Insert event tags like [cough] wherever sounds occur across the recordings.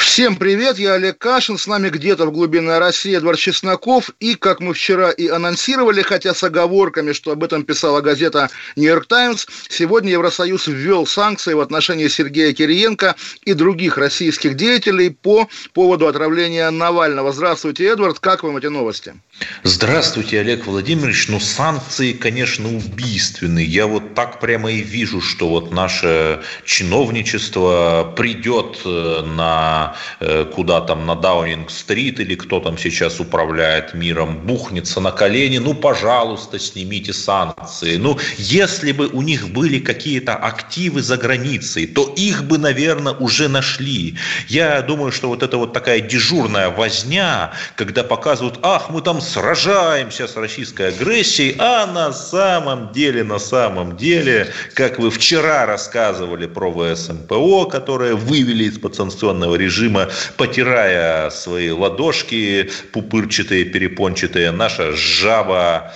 Всем привет, я Олег Кашин, с нами где-то в глубинной России Эдвард Чесноков, и, как мы вчера и анонсировали, хотя с оговорками, что об этом писала газета «Нью-Йорк Таймс», сегодня Евросоюз ввел санкции в отношении Сергея Кириенко и других российских деятелей по поводу отравления Навального. Здравствуйте, Эдвард, как вам эти новости? Здравствуйте, Олег Владимирович. Ну, санкции, конечно, убийственные. Я вот так прямо и вижу, что вот наше чиновничество придет э, на э, куда там, на Даунинг-стрит или кто там сейчас управляет миром, бухнется на колени. Ну, пожалуйста, снимите санкции. Ну, если бы у них были какие-то активы за границей, то их бы, наверное, уже нашли. Я думаю, что вот это вот такая дежурная возня, когда показывают, ах, мы там сражаемся с российской агрессией, а на самом деле, на самом деле, как вы вчера рассказывали про ВСМПО, которое вывели из-под санкционного режима, потирая свои ладошки пупырчатые, перепончатые, наша жаба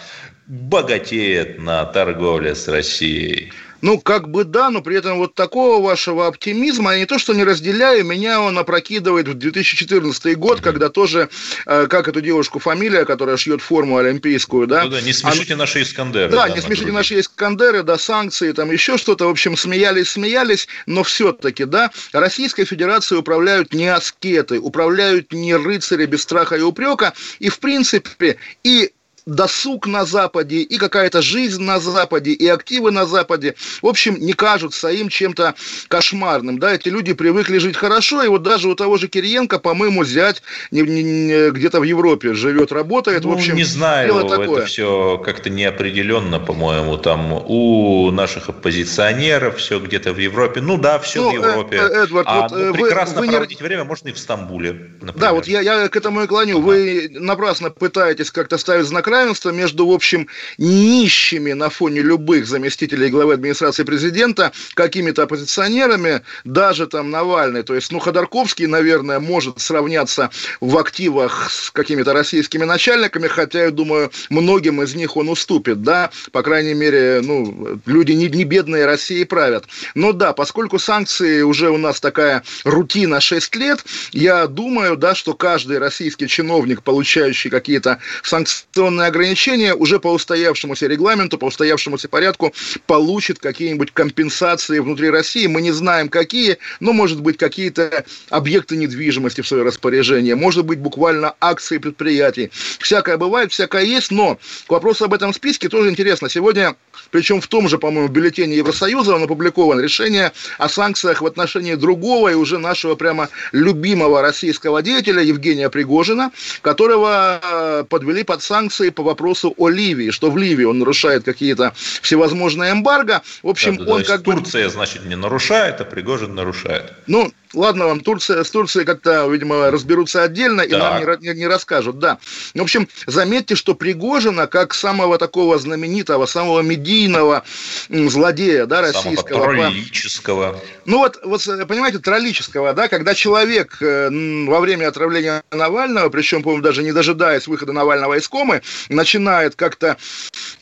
богатеет на торговле с Россией. Ну, как бы да, но при этом вот такого вашего оптимизма, я не то, что не разделяю, меня он опрокидывает в 2014 год, когда тоже, э, как эту девушку фамилия, которая шьет форму олимпийскую, да? Ну да, не смешите Она... наши Искандеры. Да, да не смешите других. наши Искандеры, да, санкции, там еще что-то, в общем, смеялись, смеялись, но все-таки, да, Российской Федерацией управляют не аскеты, управляют не рыцари без страха и упрека, и, в принципе, и досуг на Западе, и какая-то жизнь на Западе, и активы на Западе, в общем, не кажутся им чем-то кошмарным. Да, эти люди привыкли жить хорошо, и вот даже у того же Кириенко, по-моему, зять не, не, не, где-то в Европе живет, работает. Ну, в общем, не знаю, это все как-то неопределенно, по-моему, там у наших оппозиционеров все где-то в Европе. Ну да, все ну, в Европе. Э, Эдвард, а, вот, ну, вы, прекрасно вы проводить не... время можно и в Стамбуле, например. Да, вот я, я к этому и клоню. Ага. Вы напрасно пытаетесь как-то ставить знак равенства между, в общем, нищими на фоне любых заместителей главы администрации президента, какими-то оппозиционерами, даже там Навальный, то есть, ну, Ходорковский, наверное, может сравняться в активах с какими-то российскими начальниками, хотя, я думаю, многим из них он уступит, да, по крайней мере, ну, люди не, не бедные России правят. Но да, поскольку санкции уже у нас такая рутина 6 лет, я думаю, да, что каждый российский чиновник, получающий какие-то санкционные ограничения, уже по устоявшемуся регламенту, по устоявшемуся порядку получит какие-нибудь компенсации внутри России. Мы не знаем, какие, но, может быть, какие-то объекты недвижимости в свое распоряжение, может быть, буквально акции предприятий. Всякое бывает, всякое есть, но к вопросу об этом списке тоже интересно. Сегодня, причем в том же, по-моему, бюллетене Евросоюза он опубликован решение о санкциях в отношении другого и уже нашего прямо любимого российского деятеля Евгения Пригожина, которого э, подвели под санкции по вопросу о Ливии, что в Ливии он нарушает какие-то всевозможные эмбарго. В общем, да, он как Турция, бы... Значит, не нарушает, а Пригожин нарушает. Ну, Ладно вам, Турция, с Турцией как-то, видимо, разберутся отдельно и нам не, не, не расскажут, да. В общем, заметьте, что Пригожина, как самого такого знаменитого, самого медийного злодея, да, российского. Самого троллического. Ну вот, вот, понимаете, троллического, да, когда человек э, во время отравления Навального, причем, по-моему, даже не дожидаясь выхода Навального из комы, начинает как-то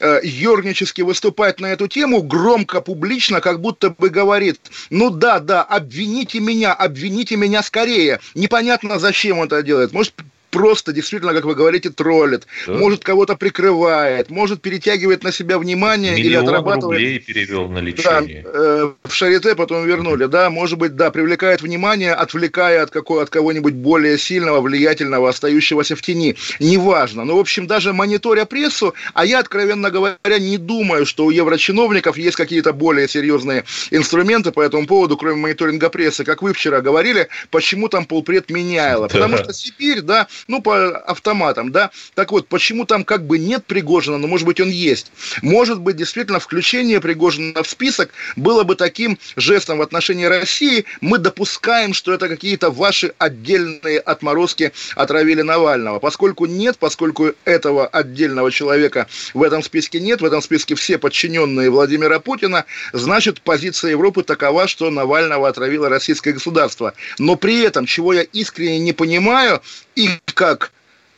э, ернически выступать на эту тему, громко, публично, как будто бы говорит, ну да, да, обвините меня, обвините меня скорее. Непонятно, зачем он это делает. Может, просто действительно, как вы говорите, троллит, да. может кого-то прикрывает, может перетягивает на себя внимание Миллион или отрабатывает. рублей перевел на лечение. Да, э, в Шарите потом вернули, да, может быть, да, привлекает внимание, отвлекая от, какого, от кого-нибудь более сильного, влиятельного, остающегося в тени. Неважно. Но, в общем, даже мониторя прессу, а я, откровенно говоря, не думаю, что у еврочиновников есть какие-то более серьезные инструменты по этому поводу, кроме мониторинга прессы. Как вы вчера говорили, почему там полпред Меняйло? Да. Потому что Сибирь, да, ну, по автоматам, да. Так вот, почему там как бы нет Пригожина, но, может быть, он есть. Может быть, действительно, включение Пригожина в список было бы таким жестом в отношении России. Мы допускаем, что это какие-то ваши отдельные отморозки отравили Навального. Поскольку нет, поскольку этого отдельного человека в этом списке нет, в этом списке все подчиненные Владимира Путина, значит, позиция Европы такова, что Навального отравило российское государство. Но при этом, чего я искренне не понимаю, и как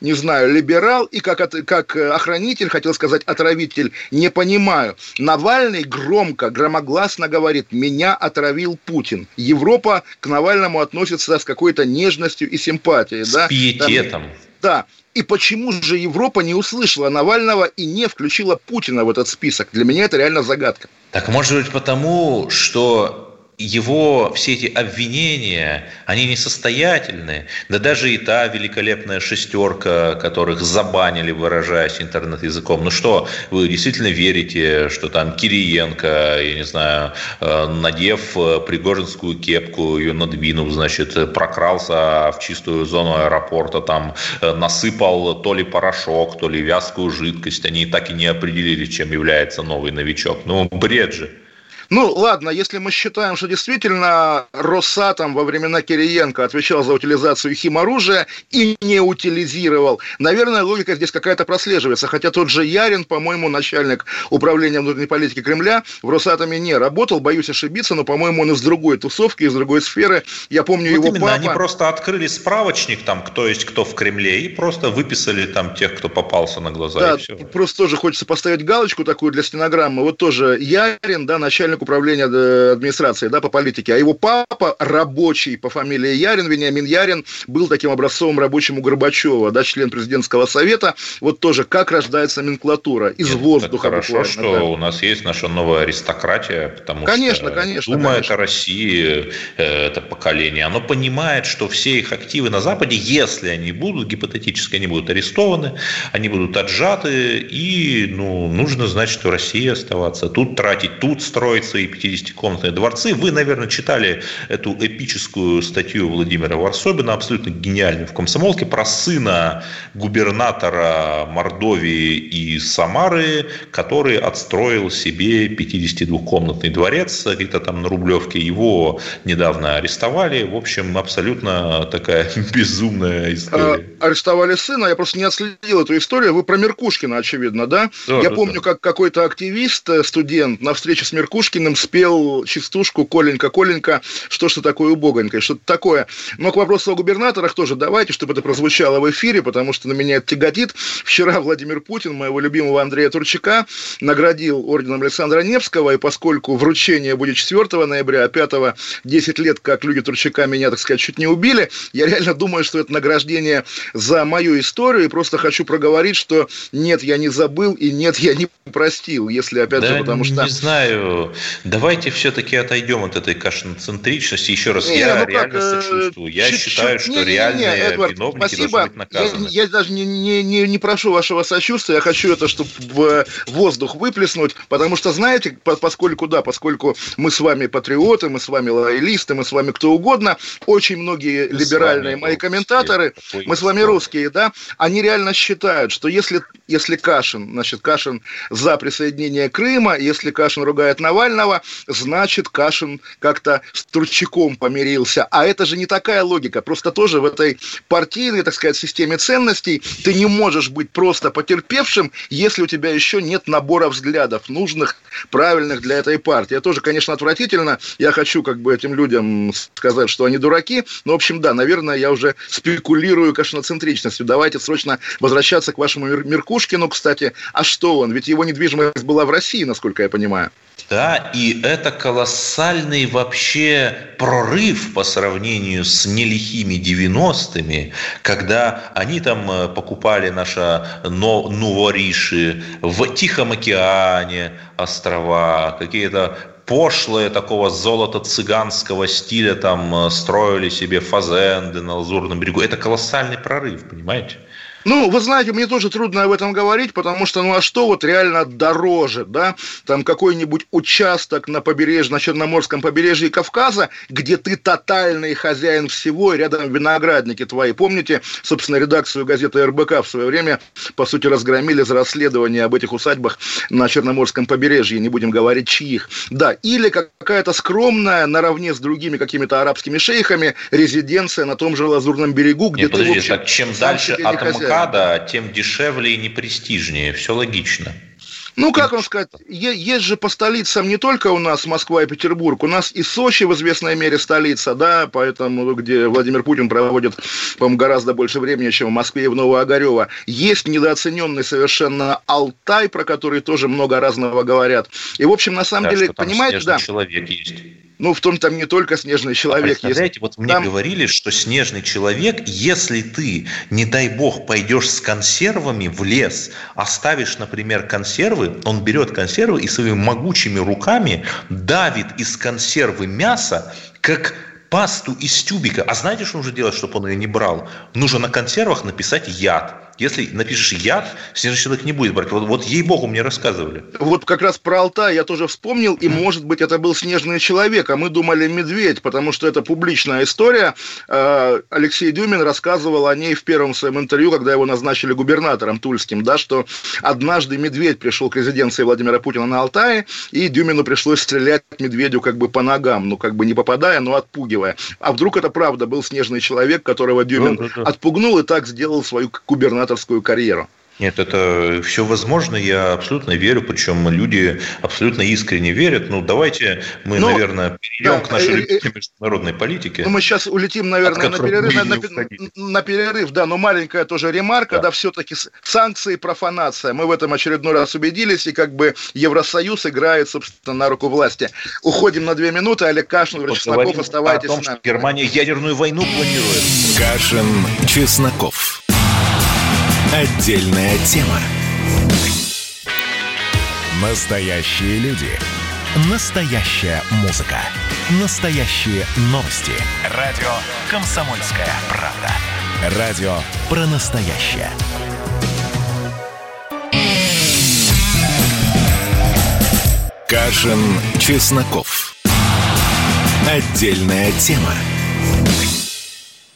не знаю, либерал и как, как охранитель, хотел сказать отравитель, не понимаю. Навальный громко, громогласно говорит, меня отравил Путин. Европа к Навальному относится с какой-то нежностью и симпатией. С да? пиететом. Да, и почему же Европа не услышала Навального и не включила Путина в этот список? Для меня это реально загадка. Так может быть потому, что его все эти обвинения, они несостоятельны. Да даже и та великолепная шестерка, которых забанили, выражаясь интернет-языком. Ну что, вы действительно верите, что там Кириенко, я не знаю, э, надев э, пригожинскую кепку, ее надвинув, значит, прокрался в чистую зону аэропорта, там э, насыпал то ли порошок, то ли вязкую жидкость. Они так и не определили, чем является новый новичок. Ну, бред же. Ну, ладно, если мы считаем, что действительно Росатом во времена Кириенко отвечал за утилизацию химоружия и не утилизировал, наверное, логика здесь какая-то прослеживается. Хотя тот же Ярин, по-моему, начальник управления внутренней политики Кремля, в Росатоме не работал, боюсь ошибиться, но, по-моему, он из другой тусовки, из другой сферы. Я помню вот его именно, папа... они просто открыли справочник, там, кто есть кто в Кремле, и просто выписали там тех, кто попался на глаза, да, просто тоже хочется поставить галочку такую для стенограммы. Вот тоже Ярин, да, начальник начальник управления э, администрации да, по политике, а его папа рабочий по фамилии Ярин, Вениамин Ярин, был таким образцовым рабочим у Горбачева, да, член президентского совета. Вот тоже, как рождается номенклатура из Нет, воздуха. Хорошо, что да. у нас есть наша новая аристократия, потому конечно, что конечно, думает конечно. о России э, это поколение. Оно понимает, что все их активы на Западе, если они будут, гипотетически они будут арестованы, они будут отжаты, и ну, нужно, значит, в России оставаться. Тут тратить, тут строить строить свои 50-комнатные дворцы. Вы, наверное, читали эту эпическую статью Владимира Варсобина, абсолютно гениальную, в «Комсомолке», про сына губернатора Мордовии и Самары, который отстроил себе 52-комнатный дворец где-то там на Рублевке. Его недавно арестовали. В общем, абсолютно такая [laughs] безумная история. А, арестовали сына, я просто не отследил эту историю. Вы про Меркушкина, очевидно, да? да я да, помню, да. как какой-то активист, э, студент на встрече с Меркушкиным Пушкиным спел частушку «Коленька, Коленька, что ж ты такое убогонькое», что-то такое. Но к вопросу о губернаторах тоже давайте, чтобы это прозвучало в эфире, потому что на меня это тяготит. Вчера Владимир Путин, моего любимого Андрея Турчака, наградил орденом Александра Невского, и поскольку вручение будет 4 ноября, а 5 10 лет, как люди Турчака меня, так сказать, чуть не убили, я реально думаю, что это награждение за мою историю, и просто хочу проговорить, что нет, я не забыл, и нет, я не простил, если, опять да, же, потому что... не знаю, Давайте все-таки отойдем от этой кашноцентричности. Еще раз, не, я ну реально как, э, сочувствую. Я чуть, считаю, чуть, что не, реальные не, не, Эдвард, виновники спасибо. должны быть наказаны. Я, я даже не, не, не, не прошу вашего сочувствия, я хочу это, чтобы в воздух выплеснуть, потому что, знаете, поскольку, да, поскольку мы с вами патриоты, мы с вами лоялисты, мы с вами кто угодно, очень многие мы либеральные мои комментаторы, мы с вами русские, да, они реально считают, что если, если Кашин, значит, Кашин за присоединение Крыма, если Кашин ругает Навального, Навального, значит, Кашин как-то с Турчаком помирился. А это же не такая логика. Просто тоже в этой партийной, так сказать, системе ценностей ты не можешь быть просто потерпевшим, если у тебя еще нет набора взглядов, нужных, правильных для этой партии. Это тоже, конечно, отвратительно. Я хочу как бы этим людям сказать, что они дураки. Но, в общем, да, наверное, я уже спекулирую кашиноцентричностью. Давайте срочно возвращаться к вашему Меркушкину, кстати. А что он? Ведь его недвижимость была в России, насколько я понимаю. Да, и это колоссальный вообще прорыв по сравнению с нелихими 90-ми, когда они там э, покупали наши Нувориши в Тихом океане острова, какие-то пошлые такого золота цыганского стиля там э, строили себе фазенды на Лазурном берегу. Это колоссальный прорыв, понимаете? Ну, вы знаете, мне тоже трудно об этом говорить, потому что, ну, а что вот реально дороже, да? Там какой-нибудь участок на побережье, на Черноморском побережье Кавказа, где ты тотальный хозяин всего, и рядом виноградники твои. Помните, собственно, редакцию газеты РБК в свое время, по сути, разгромили за расследование об этих усадьбах на Черноморском побережье, не будем говорить чьих. Да, или какая-то скромная, наравне с другими какими-то арабскими шейхами, резиденция на том же Лазурном берегу, где Нет, ты, подожди, общем, так чем дальше от МКАДа, тем дешевле и непрестижнее. Все логично. Ну, как вам сказать, есть же по столицам не только у нас Москва и Петербург, у нас и Сочи в известной мере столица, да, поэтому, где Владимир Путин проводит, по-моему, гораздо больше времени, чем в Москве и в Новоогарево. Есть недооцененный совершенно Алтай, про который тоже много разного говорят. И, в общем, на самом да, деле, понимаете, да. человек есть. Ну, в том там не только снежный человек. Представляете, есть. вот мне там... говорили, что снежный человек, если ты, не дай бог, пойдешь с консервами в лес, оставишь, например, консервы, он берет консервы и своими могучими руками давит из консервы мясо, как пасту из тюбика. А знаете, что нужно делать, чтобы он ее не брал? Нужно на консервах написать яд. Если напишешь яд, снежный человек не будет брать. Вот, вот ей-богу мне рассказывали. Вот как раз про Алтай я тоже вспомнил, и, может быть, это был снежный человек, а мы думали медведь, потому что это публичная история. А, Алексей Дюмин рассказывал о ней в первом своем интервью, когда его назначили губернатором тульским, да, что однажды медведь пришел к резиденции Владимира Путина на Алтае, и Дюмину пришлось стрелять медведю как бы по ногам, ну, как бы не попадая, но отпугивая. А вдруг это правда был снежный человек, которого Дюмин да, да, да. отпугнул и так сделал свою губернаторскую губернаторскую карьеру. Нет, это все возможно, я абсолютно верю, причем люди абсолютно искренне верят. Ну, давайте мы, Но, наверное, перейдем да, к нашей э, э, международной политике. Ну, мы сейчас улетим, наверное, на перерыв, на, на, на перерыв, да, но маленькая тоже ремарка, да, да все-таки санкции, профанация. Мы в этом очередной раз убедились, и как бы Евросоюз играет, собственно, на руку власти. Уходим на две минуты, Олег Кашин, Владимир Чесноков, оставайтесь о том, с нами. Что Германия ядерную войну планирует. Кашин, Чесноков. Отдельная тема. Настоящие люди. Настоящая музыка. Настоящие новости. Радио «Комсомольская правда». Радио про настоящее. Кашин, Чесноков. Отдельная тема.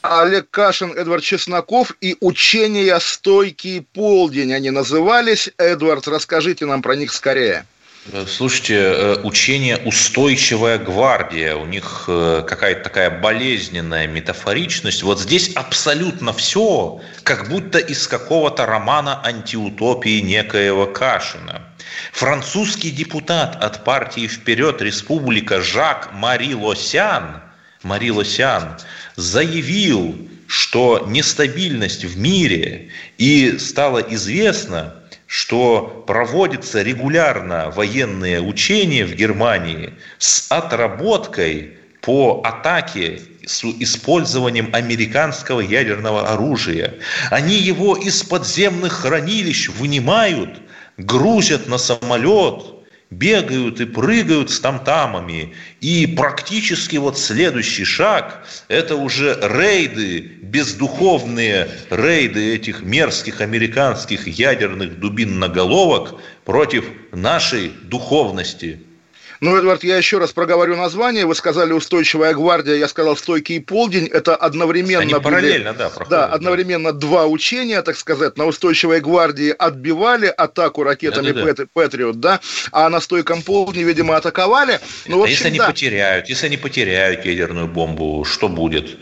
Олег Кашин, Эдвард Чесноков и учения «Стойкий полдень» они назывались. Эдвард, расскажите нам про них скорее. Э, слушайте, э, учение «Устойчивая гвардия», у них э, какая-то такая болезненная метафоричность. Вот здесь абсолютно все, как будто из какого-то романа антиутопии некоего Кашина. Французский депутат от партии «Вперед! Республика» Жак Мари Лосян – Мари Лосян заявил, что нестабильность в мире и стало известно, что проводятся регулярно военные учения в Германии с отработкой по атаке с использованием американского ядерного оружия. Они его из подземных хранилищ вынимают, грузят на самолет – бегают и прыгают с тамтамами. И практически вот следующий шаг – это уже рейды, бездуховные рейды этих мерзких американских ядерных дубин-наголовок против нашей духовности – ну, Эдвард, я еще раз проговорю название. Вы сказали «Устойчивая гвардия», я сказал «Стойкий полдень». Это одновременно... Они параллельно, да, проходят. Да, одновременно да. два учения, так сказать. На «Устойчивой гвардии» отбивали атаку ракетами да, да, да. «Патриот», да, а на «Стойком полдне», видимо, атаковали. Ну, а если они да. потеряют, если они потеряют ядерную бомбу, что будет?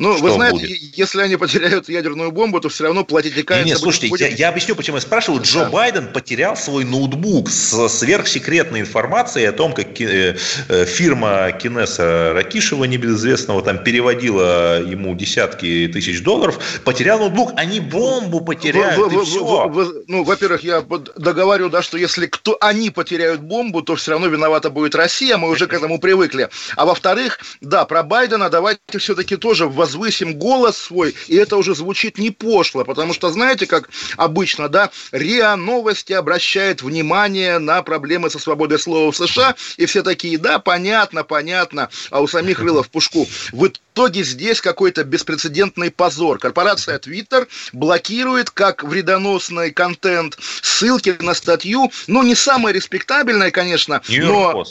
Ну, вы знаете, будет? если они потеряют ядерную бомбу, то все равно платить лекарства... Нет, слушайте, будет... я, я объясню, почему я спрашиваю. Джо да. Байден потерял свой ноутбук с сверхсекретной информацией о том, как э, э, фирма Кинеса Ракишева, небезызвестного, там переводила ему десятки тысяч долларов, потерял ноутбук, они бомбу потеряют, вы, вы, и все. Вы, вы, ну, во-первых, я договорю, да, что если кто, они потеряют бомбу, то все равно виновата будет Россия, мы уже к этому привыкли. А во-вторых, да, про Байдена давайте все-таки тоже воз возвысим голос свой, и это уже звучит не пошло, потому что, знаете, как обычно, да, РИА Новости обращает внимание на проблемы со свободой слова в США, и все такие, да, понятно, понятно, а у самих рыло в пушку. В итоге здесь какой-то беспрецедентный позор. Корпорация Twitter блокирует как вредоносный контент ссылки на статью, ну, не самая респектабельная, конечно, но...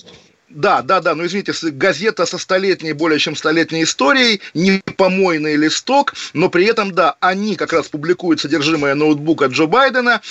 Да, да, да, ну извините, газета со столетней, более чем столетней историей, не помойный листок, но при этом, да, они как раз публикуют содержимое ноутбука Джо Байдена,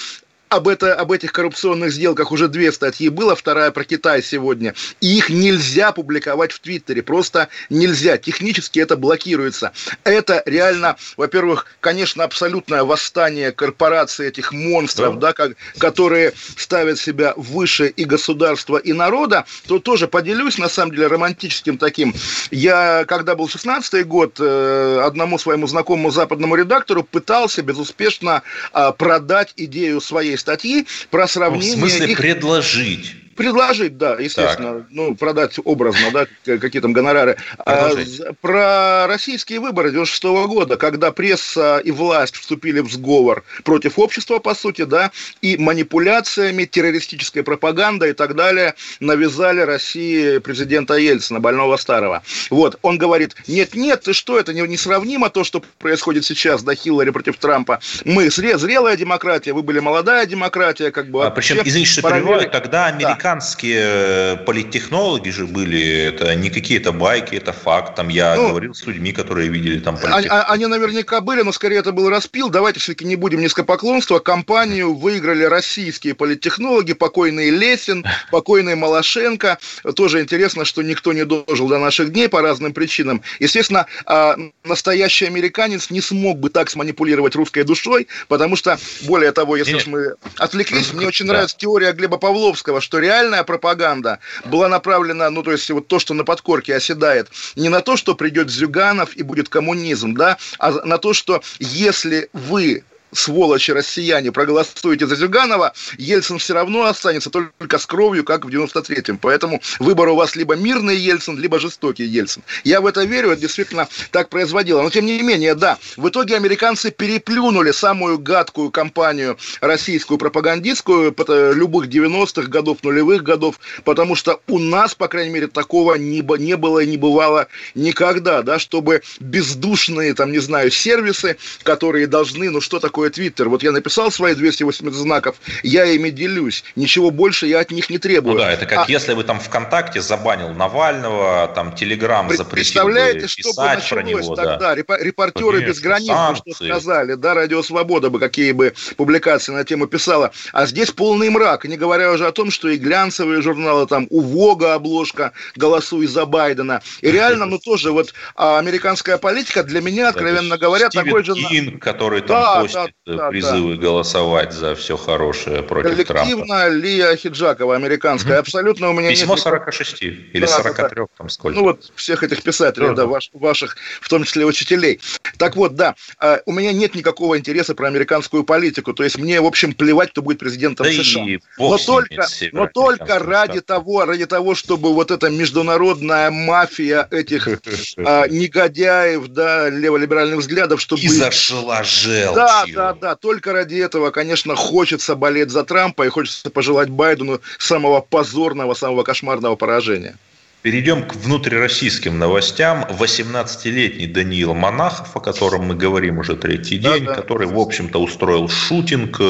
об, это, об этих коррупционных сделках уже две статьи было, вторая про Китай сегодня. И их нельзя публиковать в Твиттере, просто нельзя. Технически это блокируется. Это реально, во-первых, конечно, абсолютное восстание корпораций этих монстров, да. Да, как, которые ставят себя выше и государства, и народа, то тоже поделюсь, на самом деле, романтическим таким. Я, когда был 16-й год, э, одному своему знакомому западному редактору пытался безуспешно а, продать идею своей статьи про сравнение... Ну, в смысле их... предложить? Предложить, да, естественно, так. ну, продать образно, да, какие там гонорары. А, про российские выборы 96 -го года, когда пресса и власть вступили в сговор против общества, по сути, да, и манипуляциями, террористической пропагандой и так далее навязали России президента Ельцина, больного старого. Вот, он говорит, нет-нет, ты что, это несравнимо то, что происходит сейчас, да, Хиллари против Трампа. Мы зрелая демократия, вы были молодая демократия, как бы. А, причем, извините, что перебиваю, тогда американцы американские э, политтехнологи же были, это не какие-то байки, это факт. Там я ну, говорил с людьми, которые видели там политех... они, они наверняка были, но скорее это был распил. Давайте все-таки не будем низкопоклонства. Компанию выиграли российские политтехнологи, покойный Лесин, [laughs] покойный Малашенко. Тоже интересно, что никто не дожил до наших дней по разным причинам. Естественно, а, настоящий американец не смог бы так сманипулировать русской душой, потому что, более того, если уж мы отвлеклись, мне очень нравится теория Глеба Павловского, что реально реальная пропаганда была направлена, ну, то есть вот то, что на подкорке оседает, не на то, что придет Зюганов и будет коммунизм, да, а на то, что если вы сволочи россияне, проголосуете за Зюганова, Ельцин все равно останется только с кровью, как в 93-м. Поэтому выбор у вас либо мирный Ельцин, либо жестокий Ельцин. Я в это верю, это действительно так производило. Но тем не менее, да, в итоге американцы переплюнули самую гадкую кампанию российскую пропагандистскую любых 90-х годов, нулевых годов, потому что у нас, по крайней мере, такого не, не было и не бывало никогда, да, чтобы бездушные, там, не знаю, сервисы, которые должны, ну, что такое такое Твиттер. Вот я написал свои 280 знаков, я ими делюсь. Ничего больше я от них не требую. Ну да, это как а... если бы там ВКонтакте забанил Навального, там Телеграм запретил Представляете, бы что бы началось про него, тогда? Да. Репортеры Конечно, без границ бы что сказали, да, Радио Свобода бы какие бы публикации на тему писала. А здесь полный мрак, не говоря уже о том, что и глянцевые журналы, там, у Вога обложка «Голосуй за Байдена». И реально, ну тоже вот а, американская политика для меня, откровенно говоря, такой же... Кинг, который там да, постит да, призывы да. голосовать за все хорошее против Коллективно Трампа. Лия Хиджакова, американская. Угу. Абсолютно у меня Письмо нет... 46 или да, 43, да. там сколько. Ну вот всех этих писателей, да, да, ваш, ваших, в том числе учителей. Так вот, да, а, у меня нет никакого интереса про американскую политику. То есть мне, в общем, плевать, кто будет президентом да США. Но только, но только ради того, ради того, чтобы вот эта международная мафия этих [laughs] а, негодяев, да, леволиберальных взглядов, чтобы... И зашла желчью. Да, да, да, только ради этого, конечно, хочется болеть за Трампа и хочется пожелать Байдену самого позорного, самого кошмарного поражения. Перейдем к внутрироссийским новостям. 18-летний Даниил Монахов, о котором мы говорим уже третий день, да, да. который, в общем-то, устроил шутинг.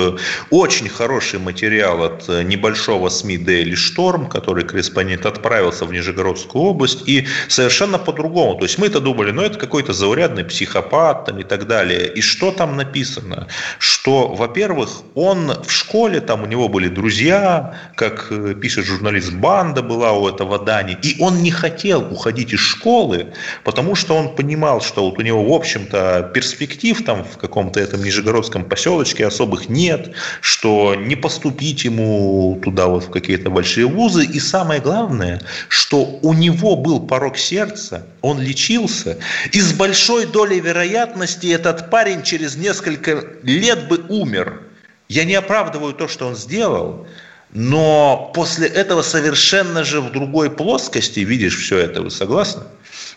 Очень хороший материал от небольшого СМИ Daily Storm, который корреспондент отправился в Нижегородскую область. И совершенно по-другому. То есть мы-то думали, ну это какой-то заурядный психопат там, и так далее. И что там написано? Что, во-первых, он в школе, там у него были друзья, как э, пишет журналист, банда была у этого Дани. И он не хотел уходить из школы, потому что он понимал, что вот у него, в общем-то, перспектив там в каком-то этом нижегородском поселочке особых нет, что не поступить ему туда вот в какие-то большие вузы. И самое главное, что у него был порог сердца, он лечился, и с большой долей вероятности этот парень через несколько лет бы умер. Я не оправдываю то, что он сделал, но после этого совершенно же в другой плоскости видишь все это. Вы согласны?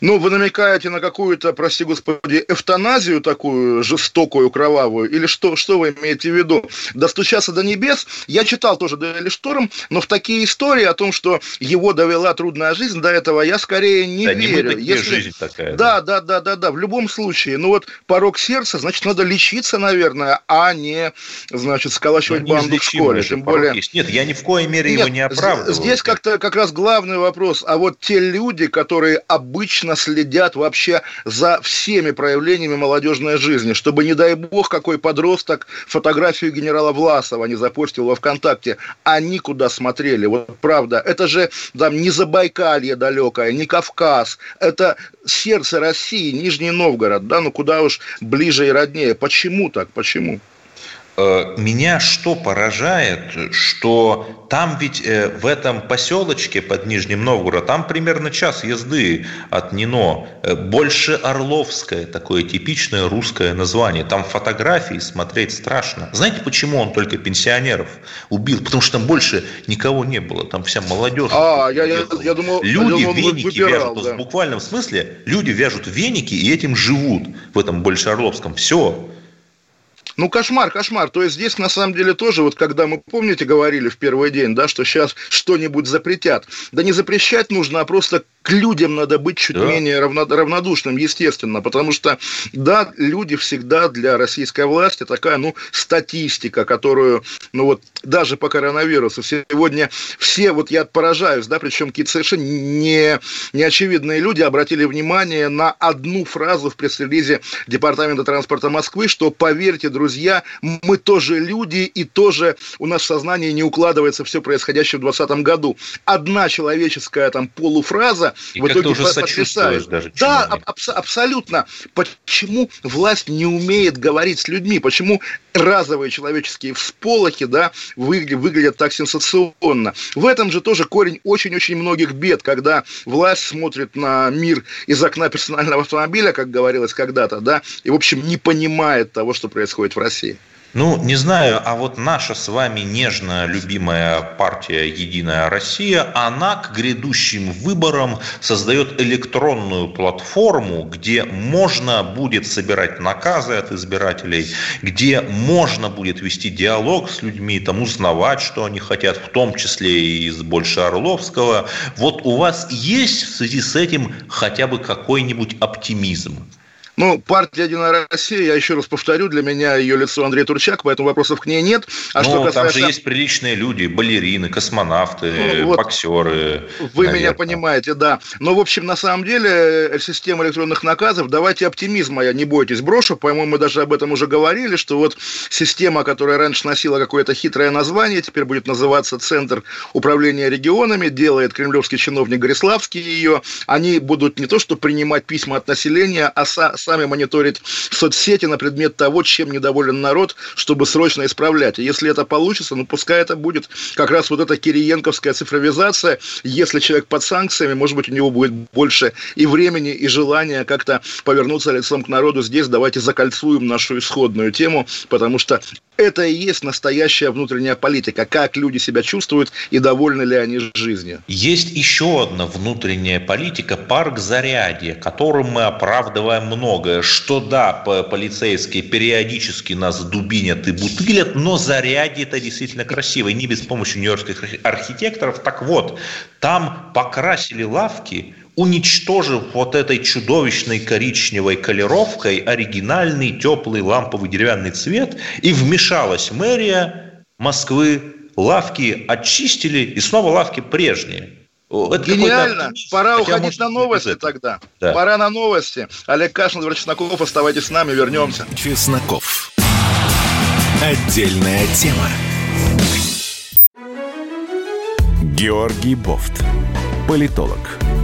Ну, вы намекаете на какую-то, прости господи, эвтаназию такую жестокую, кровавую? Или что, что вы имеете в виду? Достучаться до небес? Я читал тоже Дуэли Шторм, но в такие истории о том, что его довела трудная жизнь до этого, я скорее не да, верю. Не Если... жизнь такая. Да, да, да, да, да. В любом случае, ну вот порог сердца, значит, надо лечиться, наверное, а не, значит, сколачивать ну, банду в школе. Тем более... Есть. Нет, я ни в коей мере Нет, его не оправдываю. Здесь как-то как раз главный вопрос. А вот те люди, которые обычно следят вообще за всеми проявлениями молодежной жизни, чтобы, не дай бог, какой подросток фотографию генерала Власова не запостил во ВКонтакте. Они куда смотрели? Вот правда, это же там не Забайкалье далекое, не Кавказ, это сердце России, Нижний Новгород, да, ну куда уж ближе и роднее. Почему так? Почему? Э, меня что поражает, что там ведь э, в этом поселочке под Нижним Новгородом, там примерно час езды от Нино, э, больше Орловское, такое типичное русское название. Там фотографии смотреть страшно. Знаете, почему он только пенсионеров убил? Потому что там больше никого не было, там вся молодежь. А, я, я, я думал, люди я думал, веники выбирал, вяжут, да. в буквальном смысле, люди вяжут веники и этим живут в этом Больше Орловском. Все. Ну, кошмар, кошмар. То есть здесь, на самом деле, тоже, вот когда мы, помните, говорили в первый день, да, что сейчас что-нибудь запретят. Да не запрещать нужно, а просто к людям надо быть чуть да. менее равно, равнодушным, естественно, потому что, да, люди всегда для российской власти такая, ну, статистика, которую, ну, вот, даже по коронавирусу сегодня все, вот я поражаюсь, да, причем какие-то совершенно не, неочевидные люди обратили внимание на одну фразу в пресс-релизе Департамента транспорта Москвы, что, поверьте, друзья, мы тоже люди, и тоже у нас в сознании не укладывается все происходящее в 2020 году. Одна человеческая там полуфраза, и в итоге уже сочувствуешь даже. Да, аб- абсолютно. Почему власть не умеет говорить с людьми? Почему разовые человеческие всполохи да, выглядят, выглядят так сенсационно? В этом же тоже корень очень-очень многих бед, когда власть смотрит на мир из окна персонального автомобиля, как говорилось когда-то, да, и, в общем, не понимает того, что происходит в России. Ну, не знаю, а вот наша с вами нежная, любимая партия «Единая Россия», она к грядущим выборам создает электронную платформу, где можно будет собирать наказы от избирателей, где можно будет вести диалог с людьми, там узнавать, что они хотят, в том числе и из Больше Орловского. Вот у вас есть в связи с этим хотя бы какой-нибудь оптимизм? Ну, партия «Единая Россия», я еще раз повторю, для меня ее лицо Андрей Турчак, поэтому вопросов к ней нет. А ну, что касается... там же есть приличные люди, балерины, космонавты, ну, вот, боксеры. Вы наверное. меня понимаете, да. Но, в общем, на самом деле, э, система электронных наказов, давайте оптимизма, я не бойтесь, брошу. По-моему, мы даже об этом уже говорили, что вот система, которая раньше носила какое-то хитрое название, теперь будет называться Центр управления регионами, делает кремлевский чиновник Гориславский ее. Они будут не то что принимать письма от населения, а сами мониторить соцсети на предмет того, чем недоволен народ, чтобы срочно исправлять. И если это получится, ну пускай это будет как раз вот эта кириенковская цифровизация. Если человек под санкциями, может быть, у него будет больше и времени, и желания как-то повернуться лицом к народу здесь. Давайте закольцуем нашу исходную тему, потому что это и есть настоящая внутренняя политика. Как люди себя чувствуют и довольны ли они жизнью. Есть еще одна внутренняя политика – парк Зарядье, которым мы оправдываем многое. Что да, полицейские периодически нас дубинят и бутылят, но Зарядье – это действительно красиво. И не без помощи нью-йоркских архитекторов. Так вот, там покрасили лавки – уничтожив вот этой чудовищной коричневой колеровкой оригинальный теплый ламповый деревянный цвет, и вмешалась мэрия Москвы, лавки очистили, и снова лавки прежние. Это Гениально. Пора Хотя уходить на новости тогда. Да. Пора на новости. Олег Кашин, Владимир Чесноков, оставайтесь с нами, вернемся. Чесноков. Отдельная тема. Георгий Бофт. Политолог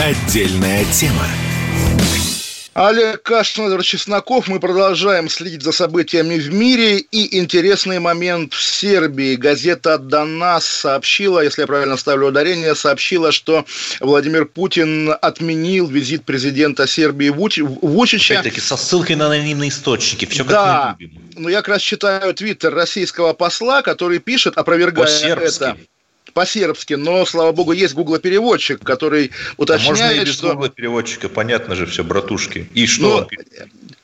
Отдельная тема. Олег Кашин, Владимир Чесноков. Мы продолжаем следить за событиями в мире. И интересный момент в Сербии. Газета «Донас» сообщила, если я правильно ставлю ударение, сообщила, что Владимир Путин отменил визит президента Сербии Вучича. Опять-таки, со ссылкой на анонимные источники. Все как да. мы любим. Ну, я как раз читаю твиттер российского посла, который пишет, опровергая это по-сербски, но, слава богу, есть гуглопереводчик, который уточняет, а можно и без что... гуглопереводчика, понятно же все, братушки. И что а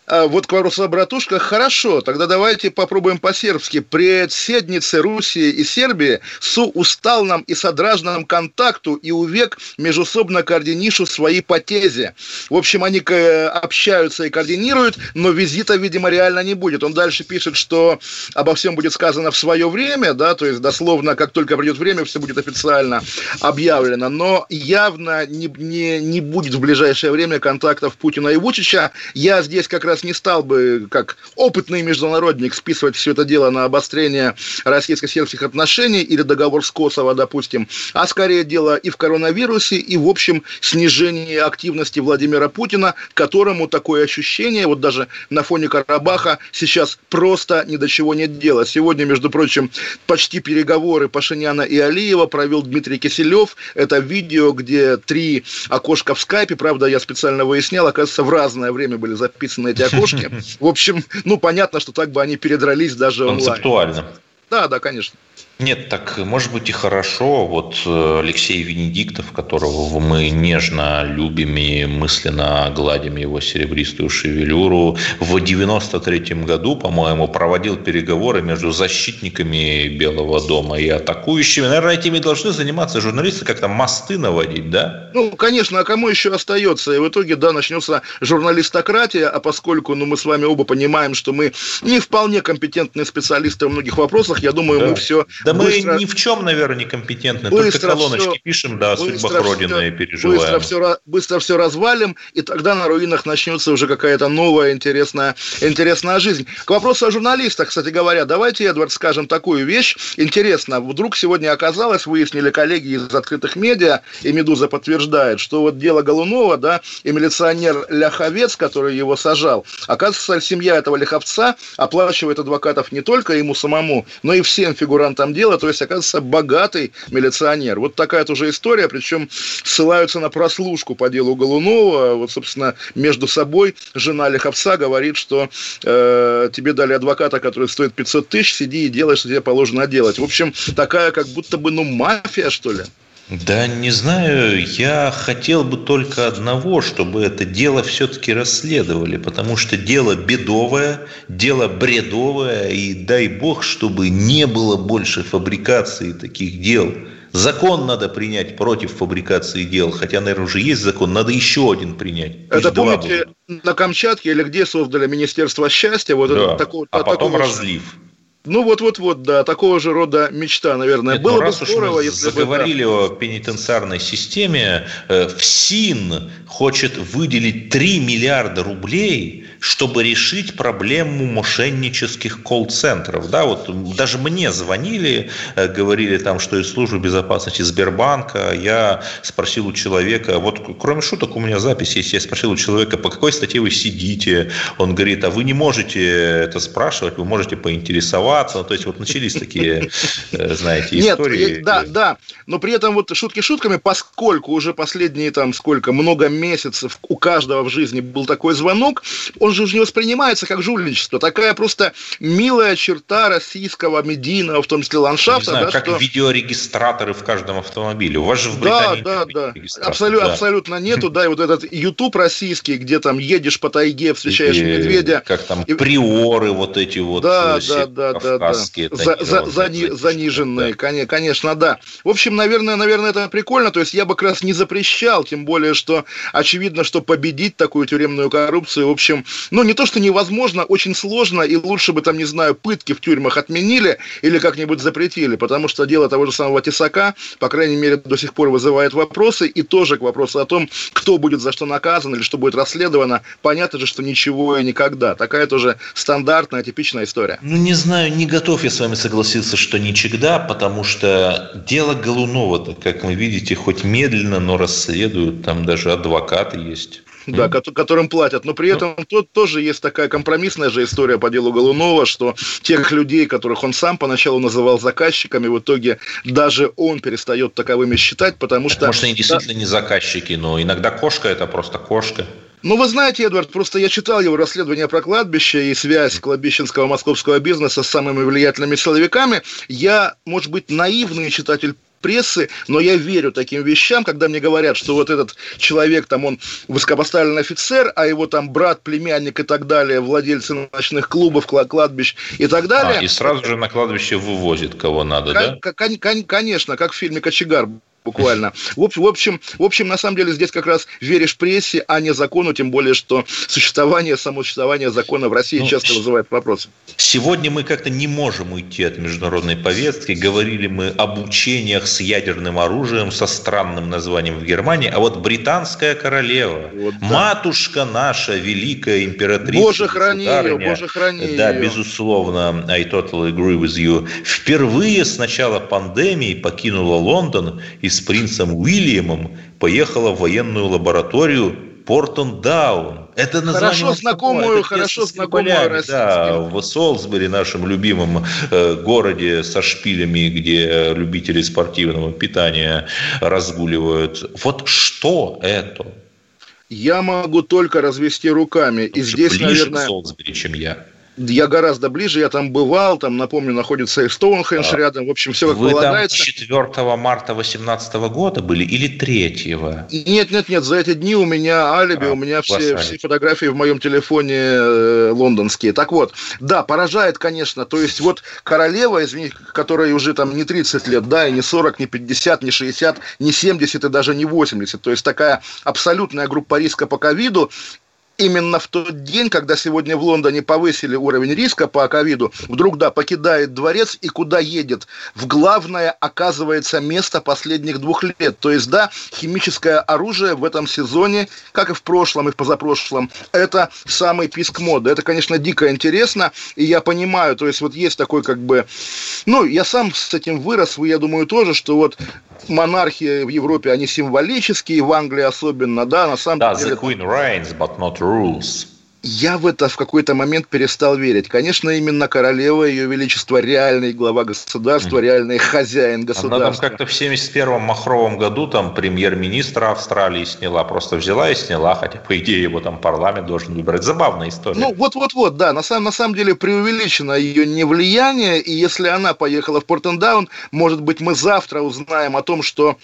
вот к вопросу о братушках, хорошо, тогда давайте попробуем по-сербски. Председницы Руси и Сербии су усталном и содражном контакту и увек межусобно координишу свои потези. В общем, они общаются и координируют, но визита, видимо, реально не будет. Он дальше пишет, что обо всем будет сказано в свое время, да, то есть дословно, как только придет время, все будет официально объявлено. Но явно не, не, не будет в ближайшее время контактов Путина и Вучича. Я здесь как раз раз не стал бы, как опытный международник, списывать все это дело на обострение российско-сербских отношений или договор с Косово, допустим, а скорее дело и в коронавирусе, и в общем снижении активности Владимира Путина, которому такое ощущение, вот даже на фоне Карабаха, сейчас просто ни до чего нет дела. Сегодня, между прочим, почти переговоры Пашиняна и Алиева провел Дмитрий Киселев. Это видео, где три окошка в скайпе, правда, я специально выяснял, оказывается, в разное время были записаны эти окошки. [laughs] В общем, ну, понятно, что так бы они передрались даже онлайн. Концептуально. Да, да, конечно. Нет, так может быть и хорошо. Вот э, Алексей Венедиктов, которого мы нежно любим и мысленно гладим его серебристую шевелюру, в 93 году, по-моему, проводил переговоры между защитниками Белого дома и атакующими. Наверное, этими должны заниматься журналисты, как-то мосты наводить, да? Ну, конечно, а кому еще остается? И в итоге, да, начнется журналистократия, а поскольку ну, мы с вами оба понимаем, что мы не вполне компетентные специалисты во многих вопросах, я думаю, да. мы все да быстро, мы ни в чем, наверное, не компетентны. Только колоночки все, пишем, да, о судьбах Родины переживаем. Быстро все, быстро все развалим, и тогда на руинах начнется уже какая-то новая интересная, интересная жизнь. К вопросу о журналистах, кстати говоря, давайте, Эдвард, скажем такую вещь. Интересно, вдруг сегодня оказалось, выяснили коллеги из открытых медиа, и «Медуза» подтверждает, что вот дело Голунова, да, и милиционер Ляховец, который его сажал, оказывается, семья этого Ляховца оплачивает адвокатов не только ему самому, но и всем фигурантам дело, то есть, оказывается, богатый милиционер. Вот такая тоже история, причем ссылаются на прослушку по делу Голунова. Вот, собственно, между собой жена Лиховца говорит, что э, тебе дали адвоката, который стоит 500 тысяч, сиди и делай, что тебе положено делать. В общем, такая как будто бы, ну, мафия, что ли. Да не знаю, я хотел бы только одного, чтобы это дело все-таки расследовали, потому что дело бедовое, дело бредовое, и дай бог, чтобы не было больше фабрикации таких дел. Закон надо принять против фабрикации дел, хотя, наверное, уже есть закон, надо еще один принять. Это помните, на Камчатке или где создали Министерство счастья, вот да. это, такого, а потом такого разлив. Ну вот-вот-вот, да, такого же рода мечта, наверное. Нет, Было ну, бы раз здорово, уж мы если заговорили бы, да. о пенитенциарной системе, э, ФСИН хочет выделить 3 миллиарда рублей, чтобы решить проблему мошеннических колл-центров. Да, вот даже мне звонили, э, говорили там, что из службы безопасности Сбербанка. Я спросил у человека, вот кроме шуток у меня запись есть, я спросил у человека, по какой статье вы сидите. Он говорит, а вы не можете это спрашивать, вы можете поинтересоваться. Ну, то есть вот начались такие, э, знаете, истории. Нет, да, да. Но при этом вот шутки шутками, поскольку уже последние там сколько, много месяцев у каждого в жизни был такой звонок, он же уже не воспринимается как жульничество. Такая просто милая черта российского медийного, в том числе ландшафта. Не знаю, да, как что... видеорегистраторы в каждом автомобиле. У вас же в Британии Да, да, да. Абсолютно, да. абсолютно нету. Да, и вот этот YouTube российский, где там едешь по тайге, встречаешь и, медведя. Как там и... приоры вот эти вот. Да, да, да, да, да. За, за, зани, заниженные, да. конечно, да. В общем, наверное, наверное, это прикольно. То есть я бы как раз не запрещал, тем более, что очевидно, что победить такую тюремную коррупцию, в общем, ну, не то, что невозможно, очень сложно, и лучше бы, там, не знаю, пытки в тюрьмах отменили или как-нибудь запретили, потому что дело того же самого Тесака, по крайней мере, до сих пор вызывает вопросы, и тоже к вопросу о том, кто будет за что наказан или что будет расследовано, понятно же, что ничего и никогда. Такая тоже стандартная, типичная история. Ну, не знаю, не готов я с вами согласиться, что никогда, потому что дело Голунова, как вы видите, хоть медленно, но расследуют, там даже адвокаты есть да, mm-hmm. которым платят. Но при ну. этом тут тоже есть такая компромиссная же история по делу Голунова, что тех людей, которых он сам поначалу называл заказчиками, в итоге даже он перестает таковыми считать, потому что... Может, они действительно да, не заказчики, но иногда кошка – это просто кошка. Ну, вы знаете, Эдвард, просто я читал его расследование про кладбище и связь кладбищенского московского бизнеса с самыми влиятельными силовиками. Я, может быть, наивный читатель прессы, но я верю таким вещам, когда мне говорят, что вот этот человек, там, он высокопоставленный офицер, а его там брат, племянник и так далее, владельцы ночных клубов, кладбищ и так далее. А, и сразу же на кладбище вывозит кого надо, да? Конечно, как в фильме «Кочегар» буквально. В общем, в общем, в общем, на самом деле здесь как раз веришь прессе, а не закону, тем более, что существование, само существование закона в России ну, часто вызывает вопросы. Сегодня мы как-то не можем уйти от международной повестки. Говорили мы об учениях с ядерным оружием со странным названием в Германии, а вот британская королева, вот, да. матушка наша, великая императрица, Боже храни ее, Боже храни Да, ее. безусловно, I totally agree with you. Впервые с начала пандемии покинула Лондон и с принцем Уильямом поехала в военную лабораторию Портон Даун. Это хорошо знакомую, это хорошо знакомую Да, в Солсбери, нашем любимом э, городе со шпилями, где любители спортивного питания разгуливают. Вот что это? Я могу только развести руками. И здесь, наверное... к Солсбери, чем я я гораздо ближе, я там бывал, там, напомню, находится и Стоунхендж а, рядом, в общем, все как вы полагается. Там 4 марта 2018 года были или 3 Нет, нет, нет, за эти дни у меня алиби, а, у меня все, все фотографии в моем телефоне э, лондонские. Так вот, да, поражает, конечно, то есть вот королева, извините, которой уже там не 30 лет, да, и не 40, не 50, не 60, не 70 и даже не 80, то есть такая абсолютная группа риска по ковиду, именно в тот день, когда сегодня в Лондоне повысили уровень риска по ковиду, вдруг, да, покидает дворец и куда едет? В главное, оказывается, место последних двух лет. То есть, да, химическое оружие в этом сезоне, как и в прошлом, и в позапрошлом, это самый писк моды. Это, конечно, дико интересно, и я понимаю, то есть, вот есть такой, как бы, ну, я сам с этим вырос, вы, я думаю, тоже, что вот монархии в Европе, они символические, в Англии особенно, да, на самом да, деле... the queen reigns, but not rules. Я в это в какой-то момент перестал верить. Конечно, именно королева, ее величество, реальный глава государства, реальный хозяин государства. Она там как-то в 71-м махровом году там премьер-министра Австралии сняла, просто взяла и сняла, хотя, по идее, его там парламент должен выбрать. Забавная история. Ну, вот-вот-вот, да, на самом, на самом деле преувеличено ее невлияние, и если она поехала в Портендаун, может быть, мы завтра узнаем о том, что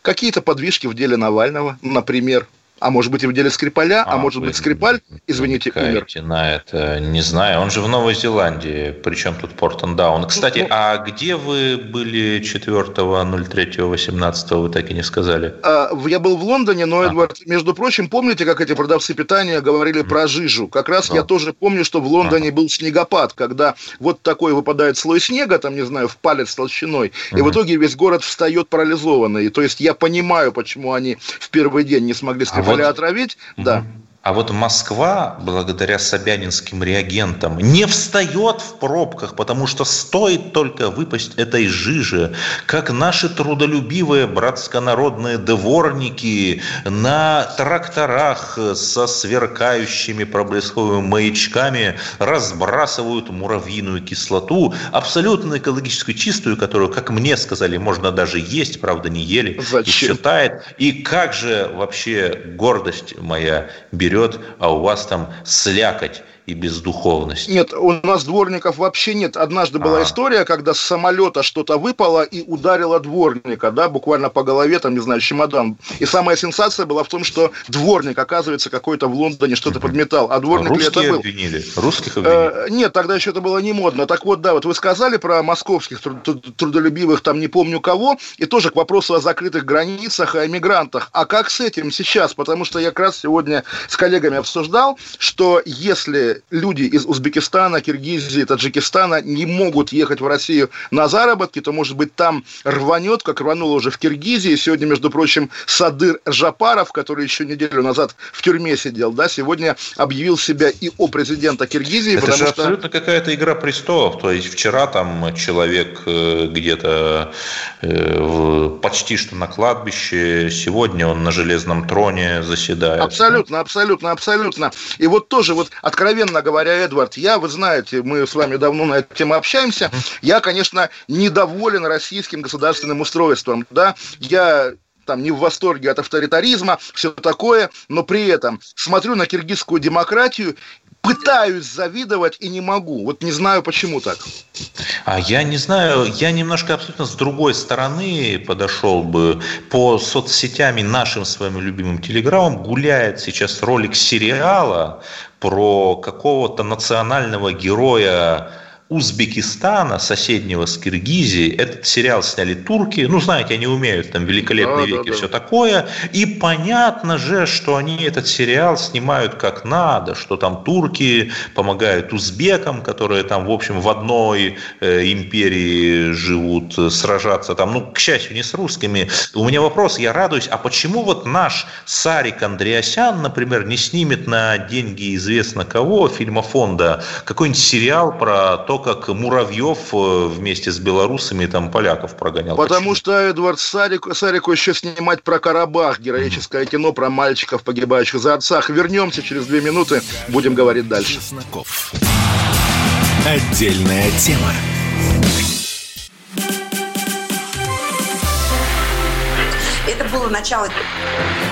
какие-то подвижки в деле Навального, например, а может быть и в деле Скрипаля, а, а может быть Скрипаль, извините, умер. на это, не знаю, он же в Новой Зеландии, причем тут Портендаун. Кстати, ну, а где вы были 4.03.18, вы так и не сказали? А, я был в Лондоне, но, Эдвард, а. между прочим, помните, как эти продавцы питания говорили mm. про жижу? Как раз а. я тоже помню, что в Лондоне а. был снегопад, когда вот такой выпадает слой снега, там, не знаю, в палец толщиной, mm. и в итоге весь город встает парализованный. То есть я понимаю, почему они в первый день не смогли Скрипаля вот, отравить, да. А вот Москва, благодаря собянинским реагентам, не встает в пробках, потому что стоит только выпасть этой жижи, как наши трудолюбивые братсконародные дворники на тракторах со сверкающими проблесковыми маячками разбрасывают муравьиную кислоту, абсолютно экологически чистую, которую, как мне сказали, можно даже есть, правда, не ели, Зачем? и считает. И как же вообще гордость моя берет берет, а у вас там слякоть и бездуховность. Нет, у нас дворников вообще нет. Однажды была а. история, когда с самолета что-то выпало и ударило дворника, да, буквально по голове, там, не знаю, чемодан. И самая сенсация была в том, что дворник, оказывается, какой-то в Лондоне что-то подметал. А дворник Русские ли это был? обвинили? Русских э, обвинили? Э, нет, тогда еще это было не модно. Так вот, да, вот вы сказали про московских трудолюбивых, там, не помню кого, и тоже к вопросу о закрытых границах и о мигрантах. А как с этим сейчас? Потому что я как раз сегодня с коллегами обсуждал, что если люди из Узбекистана, Киргизии, Таджикистана не могут ехать в Россию на заработки, то, может быть, там рванет, как рвануло уже в Киргизии. Сегодня, между прочим, Садыр Жапаров, который еще неделю назад в тюрьме сидел, да, сегодня объявил себя и о президента Киргизии. Это же что... абсолютно какая-то игра престолов. То есть вчера там человек э, где-то э, почти что на кладбище, сегодня он на железном троне заседает. Абсолютно, абсолютно, абсолютно. И вот тоже вот откровенно откровенно говоря, Эдвард, я, вы знаете, мы с вами давно на эту тему общаемся, я, конечно, недоволен российским государственным устройством, да, я там не в восторге от авторитаризма, все такое, но при этом смотрю на киргизскую демократию пытаюсь завидовать и не могу. Вот не знаю, почему так. А я не знаю, я немножко абсолютно с другой стороны подошел бы. По соцсетями нашим с любимым телеграммам гуляет сейчас ролик сериала про какого-то национального героя Узбекистана, соседнего с Киргизией. Этот сериал сняли турки. Ну, знаете, они умеют, там, великолепные да, веки, да, да. все такое. И понятно же, что они этот сериал снимают как надо, что там турки помогают узбекам, которые там, в общем, в одной э, империи живут, э, сражаться там, ну, к счастью, не с русскими. У меня вопрос, я радуюсь, а почему вот наш Сарик Андреасян, например, не снимет на деньги известно кого, фильмофонда, какой-нибудь сериал про то, как Муравьев э, вместе с белорусами там поляков прогонял. Потому Почему? что Эдвард Сарик, Сарику еще снимать про Карабах, героическое кино про мальчиков, погибающих за отцах. Вернемся через две минуты, будем говорить дальше. Чесноков. Отдельная тема. Это было начало.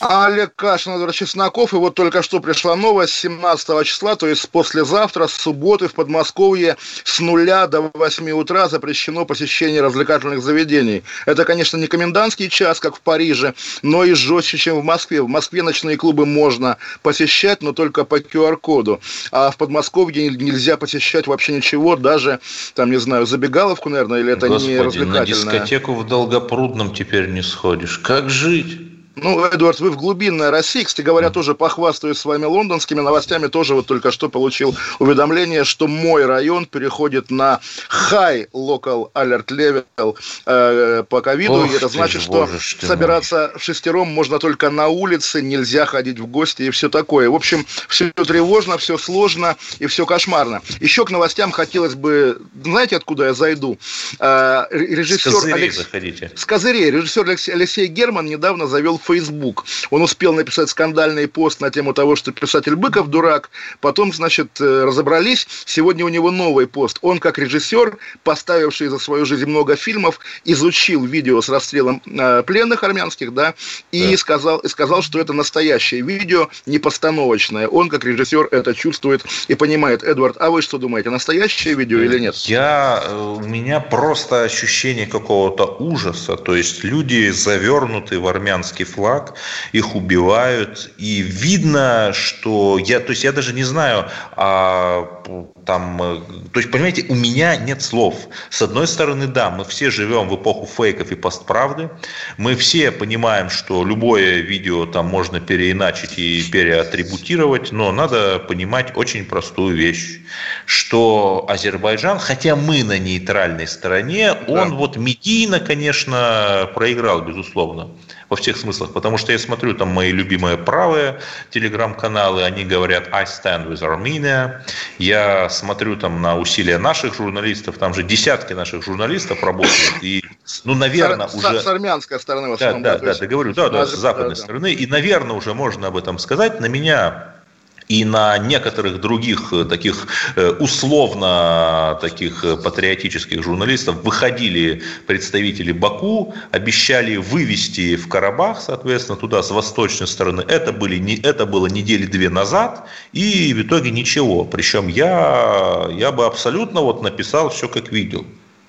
Олег Кашин, Эдвард Чесноков. И вот только что пришла новость 17 числа, то есть послезавтра, с субботы в Подмосковье с нуля до 8 утра запрещено посещение развлекательных заведений. Это, конечно, не комендантский час, как в Париже, но и жестче, чем в Москве. В Москве ночные клубы можно посещать, но только по QR-коду. А в Подмосковье нельзя посещать вообще ничего, даже, там, не знаю, забегаловку, наверное, или это Господи, не развлекательное. на дискотеку в Долгопрудном теперь не сходишь. Как жить? Ну, Эдуард, вы в глубинной России, кстати говоря, тоже похвастаюсь с вами лондонскими новостями, тоже вот только что получил уведомление, что мой район переходит на high local alert level э, по ковиду, и это значит, что собираться в шестером можно только на улице, нельзя ходить в гости и все такое. В общем, все тревожно, все сложно и все кошмарно. Еще к новостям хотелось бы, знаете, откуда я зайду? Э, режиссер с Алекс... заходите. С козырей. Режиссер Алексей Герман недавно завел Facebook. Он успел написать скандальный пост на тему того, что писатель Быков дурак. Потом, значит, э, разобрались. Сегодня у него новый пост. Он, как режиссер, поставивший за свою жизнь много фильмов, изучил видео с расстрелом э, пленных армянских, да, и, да. Сказал, и сказал, что это настоящее видео, не постановочное. Он, как режиссер, это чувствует и понимает. Эдвард, а вы что думаете, настоящее видео или нет? Я, э, у меня просто ощущение какого-то ужаса. То есть люди завернуты в армянский флаг флаг, их убивают, и видно, что я, то есть я даже не знаю, а там, э, то есть, понимаете, у меня нет слов. С одной стороны, да, мы все живем в эпоху фейков и постправды. Мы все понимаем, что любое видео там можно переиначить и переатрибутировать, но надо понимать очень простую вещь, что Азербайджан, хотя мы на нейтральной стороне, да. он вот медийно, конечно, проиграл, безусловно во всех смыслах, потому что я смотрю, там мои любимые правые телеграм-каналы, они говорят «I stand with Armenia», я смотрю там на усилия наших журналистов, там же десятки наших журналистов работают, и, ну, наверное, с, уже... С армянской стороны в основном. Да, да, да, да, говорю, да, да, с западной да, стороны, и, наверное, уже можно об этом сказать, на меня и на некоторых других э, таких э, условно таких э, патриотических журналистов выходили представители Баку, обещали вывести в Карабах, соответственно, туда с восточной стороны. Это, были, не это было недели две назад, и в итоге ничего. Причем я, я бы абсолютно вот написал все, как видел.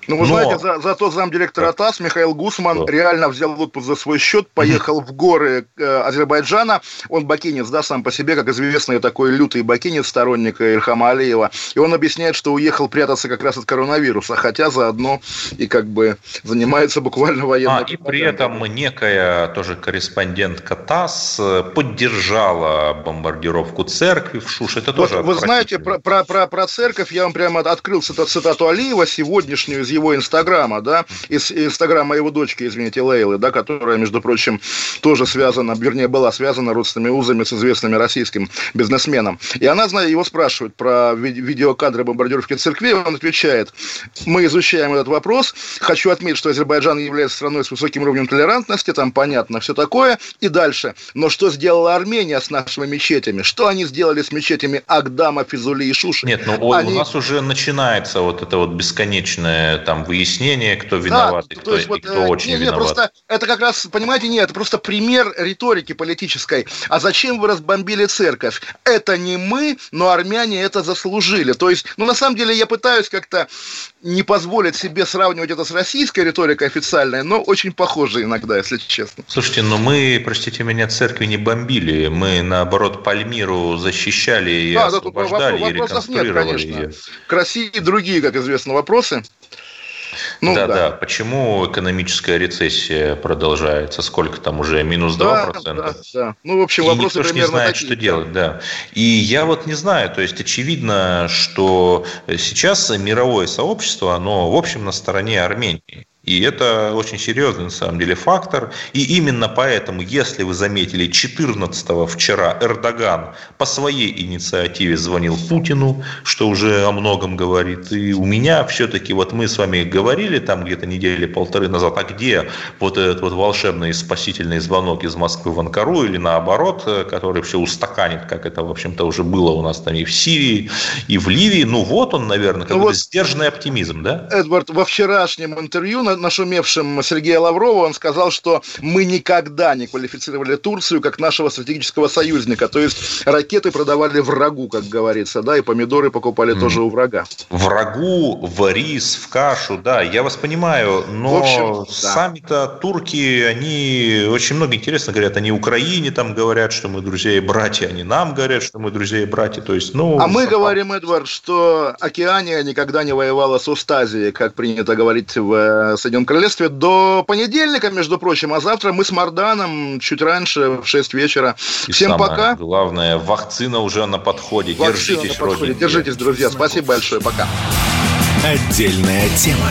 Ну, вы Но... знаете, за, зато замдиректора ТАСС Михаил Гусман да. реально взял отпуск за свой счет, поехал в горы э, Азербайджана. Он бакинец, да, сам по себе, как известный такой лютый бакинец, сторонник Ильхама Алиева. И он объясняет, что уехал прятаться как раз от коронавируса, хотя заодно и как бы занимается буквально военной А, и при этом некая тоже корреспондентка ТАСС поддержала бомбардировку церкви в Шуш. Это вот тоже Вы знаете, про, про, про, про церковь я вам прямо открыл цитату Алиева, сегодняшнюю из его инстаграма, да, из инстаграма его дочки, извините, Лейлы, да, которая, между прочим, тоже связана, вернее, была связана родственными узами с известным российским бизнесменом. И она, знаю, его спрашивает про видеокадры бомбардировки церкви, он отвечает, мы изучаем этот вопрос, хочу отметить, что Азербайджан является страной с высоким уровнем толерантности, там понятно все такое, и дальше. Но что сделала Армения с нашими мечетями? Что они сделали с мечетями Агдама, Физули и Шуши? Нет, ну они... у нас уже начинается вот это вот бесконечное там выяснение, кто виноват да, и кто, есть, вот, и кто э, очень не, не, виноват. Просто это как раз, понимаете, нет, это просто пример риторики политической. А зачем вы разбомбили церковь? Это не мы, но армяне это заслужили. То есть, ну, на самом деле, я пытаюсь как-то не позволить себе сравнивать это с российской риторикой официальной, но очень похоже иногда, если честно. Слушайте, но мы, простите меня, церкви не бомбили. Мы, наоборот, Пальмиру защищали и да, освобождали, да, тут и реконструировали нет, конечно. ее. К России другие, как известно, вопросы. Ну, да, да, да. Почему экономическая рецессия продолжается? Сколько там уже? Минус 2%? Да, да, да. Ну, в общем, вопросы и никто примерно не знает, такие. что делать, да. И я вот не знаю, то есть очевидно, что сейчас мировое сообщество, оно, в общем, на стороне Армении. И это очень серьезный, на самом деле, фактор. И именно поэтому, если вы заметили, 14 вчера Эрдоган по своей инициативе звонил Путину, что уже о многом говорит. И у меня все-таки, вот мы с вами говорили там где-то недели полторы назад, а где вот этот вот волшебный спасительный звонок из Москвы в Анкару или наоборот, который все устаканит, как это, в общем-то, уже было у нас там и в Сирии, и в Ливии. Ну вот он, наверное, какой-то ну вот, сдержанный оптимизм, да? Эдвард, во вчерашнем интервью нашумевшим Сергея Лаврова, он сказал, что мы никогда не квалифицировали Турцию как нашего стратегического союзника. То есть ракеты продавали врагу, как говорится, да, и помидоры покупали mm. тоже у врага. Врагу, в рис, в кашу, да, я вас понимаю, но общем, да. сами-то турки, они очень много интересно говорят, они Украине там говорят, что мы друзья и братья, они нам говорят, что мы друзья и братья, то есть, ну... А мы говорим, Эдвард, что Океания никогда не воевала с Устазией, как принято говорить в э, Соединенном Королевстве до понедельника, между прочим, а завтра мы с Марданом чуть раньше, в 6 вечера. И Всем пока. Главное, вакцина уже на подходе. Вакцина Держитесь, на подходе. Держитесь, друзья. Спасибо большое. Пока. Отдельная тема.